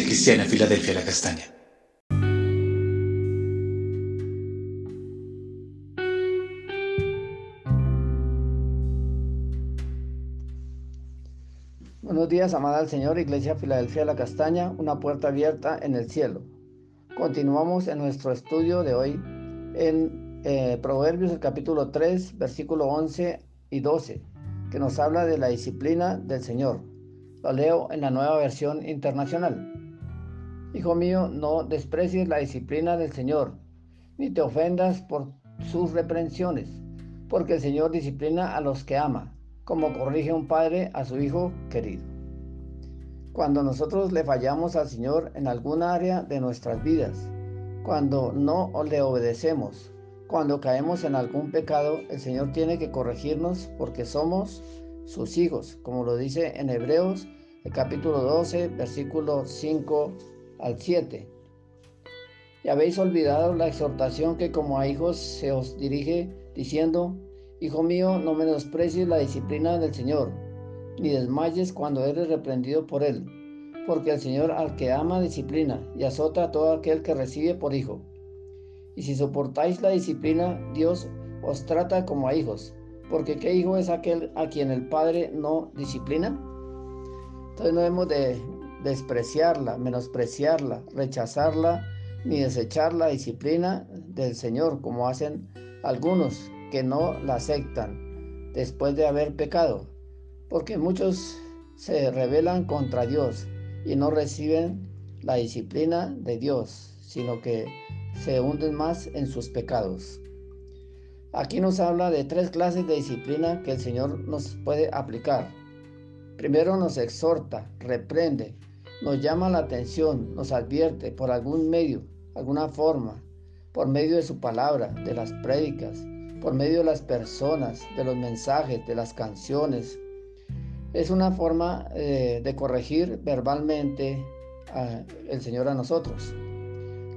Cristiana Filadelfia La Castaña. Buenos días, amada al Señor, Iglesia Filadelfia La Castaña, una puerta abierta en el cielo. Continuamos en nuestro estudio de hoy en eh, Proverbios, el capítulo 3, versículo 11 y 12, que nos habla de la disciplina del Señor. Lo leo en la nueva versión internacional. Hijo mío, no desprecies la disciplina del Señor, ni te ofendas por sus reprensiones, porque el Señor disciplina a los que ama, como corrige un padre a su hijo querido. Cuando nosotros le fallamos al Señor en alguna área de nuestras vidas, cuando no le obedecemos, cuando caemos en algún pecado, el Señor tiene que corregirnos porque somos sus hijos, como lo dice en Hebreos el capítulo 12, versículo 5 al 7. Y habéis olvidado la exhortación que como a hijos se os dirige diciendo, Hijo mío, no menosprecies la disciplina del Señor, ni desmayes cuando eres reprendido por Él, porque el Señor al que ama disciplina y azota a todo aquel que recibe por hijo. Y si soportáis la disciplina, Dios os trata como a hijos, porque ¿qué hijo es aquel a quien el Padre no disciplina? Entonces no debemos de despreciarla, menospreciarla, rechazarla, ni desechar la disciplina del Señor, como hacen algunos que no la aceptan después de haber pecado, porque muchos se rebelan contra Dios y no reciben la disciplina de Dios, sino que se hunden más en sus pecados. Aquí nos habla de tres clases de disciplina que el Señor nos puede aplicar. Primero nos exhorta, reprende, nos llama la atención, nos advierte por algún medio, alguna forma, por medio de su palabra, de las prédicas, por medio de las personas, de los mensajes, de las canciones. Es una forma eh, de corregir verbalmente el Señor a nosotros.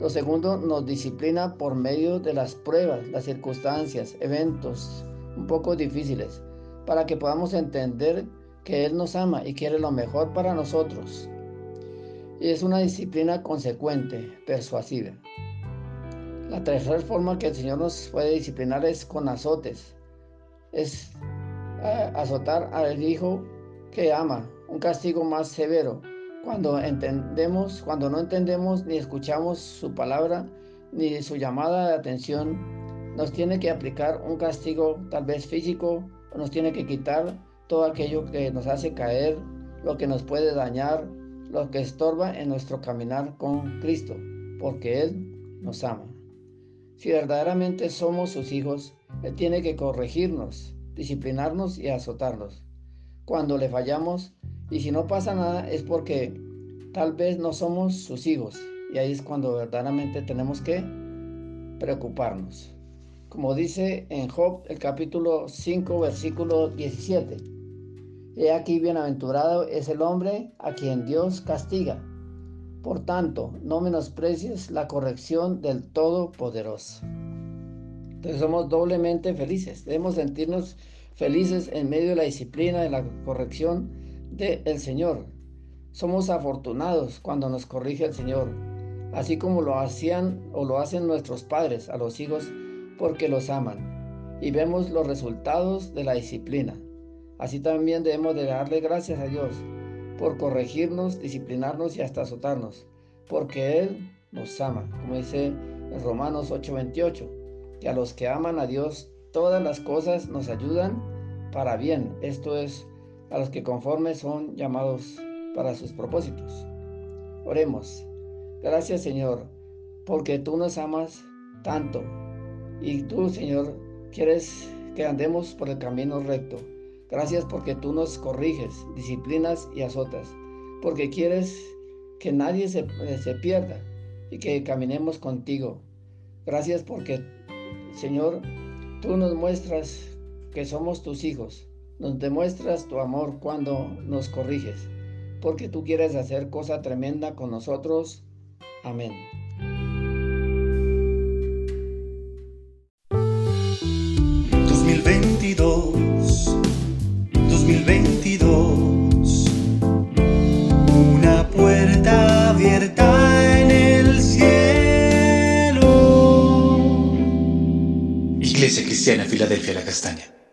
Lo segundo, nos disciplina por medio de las pruebas, las circunstancias, eventos un poco difíciles, para que podamos entender que Él nos ama y quiere lo mejor para nosotros es una disciplina consecuente, persuasiva. La tercera forma que el Señor nos puede disciplinar es con azotes. Es eh, azotar al hijo que ama, un castigo más severo. Cuando entendemos, cuando no entendemos ni escuchamos su palabra ni su llamada de atención, nos tiene que aplicar un castigo tal vez físico, nos tiene que quitar todo aquello que nos hace caer, lo que nos puede dañar, lo que estorba en nuestro caminar con Cristo, porque Él nos ama. Si verdaderamente somos sus hijos, Él tiene que corregirnos, disciplinarnos y azotarnos. Cuando le fallamos, y si no pasa nada, es porque tal vez no somos sus hijos. Y ahí es cuando verdaderamente tenemos que preocuparnos. Como dice en Job el capítulo 5, versículo 17. He aquí bienaventurado es el hombre a quien Dios castiga. Por tanto, no menosprecies la corrección del Todopoderoso. Entonces somos doblemente felices. Debemos sentirnos felices en medio de la disciplina, de la corrección del Señor. Somos afortunados cuando nos corrige el Señor, así como lo hacían o lo hacen nuestros padres a los hijos porque los aman. Y vemos los resultados de la disciplina. Así también debemos de darle gracias a Dios por corregirnos, disciplinarnos y hasta azotarnos, porque Él nos ama, como dice en Romanos 8:28, que a los que aman a Dios todas las cosas nos ayudan para bien, esto es, a los que conforme son llamados para sus propósitos. Oremos, gracias Señor, porque tú nos amas tanto y tú Señor quieres que andemos por el camino recto Gracias porque tú nos corriges, disciplinas y azotas, porque quieres que nadie se, pierda y que caminemos contigo. Gracias porque, Señor, tú nos muestras que somos tus hijos, nos demuestras tu amor cuando nos corriges, porque tú quieres hacer cosa tremenda con nosotros. Amén. Cristiana, Filadelfia, la Castaña.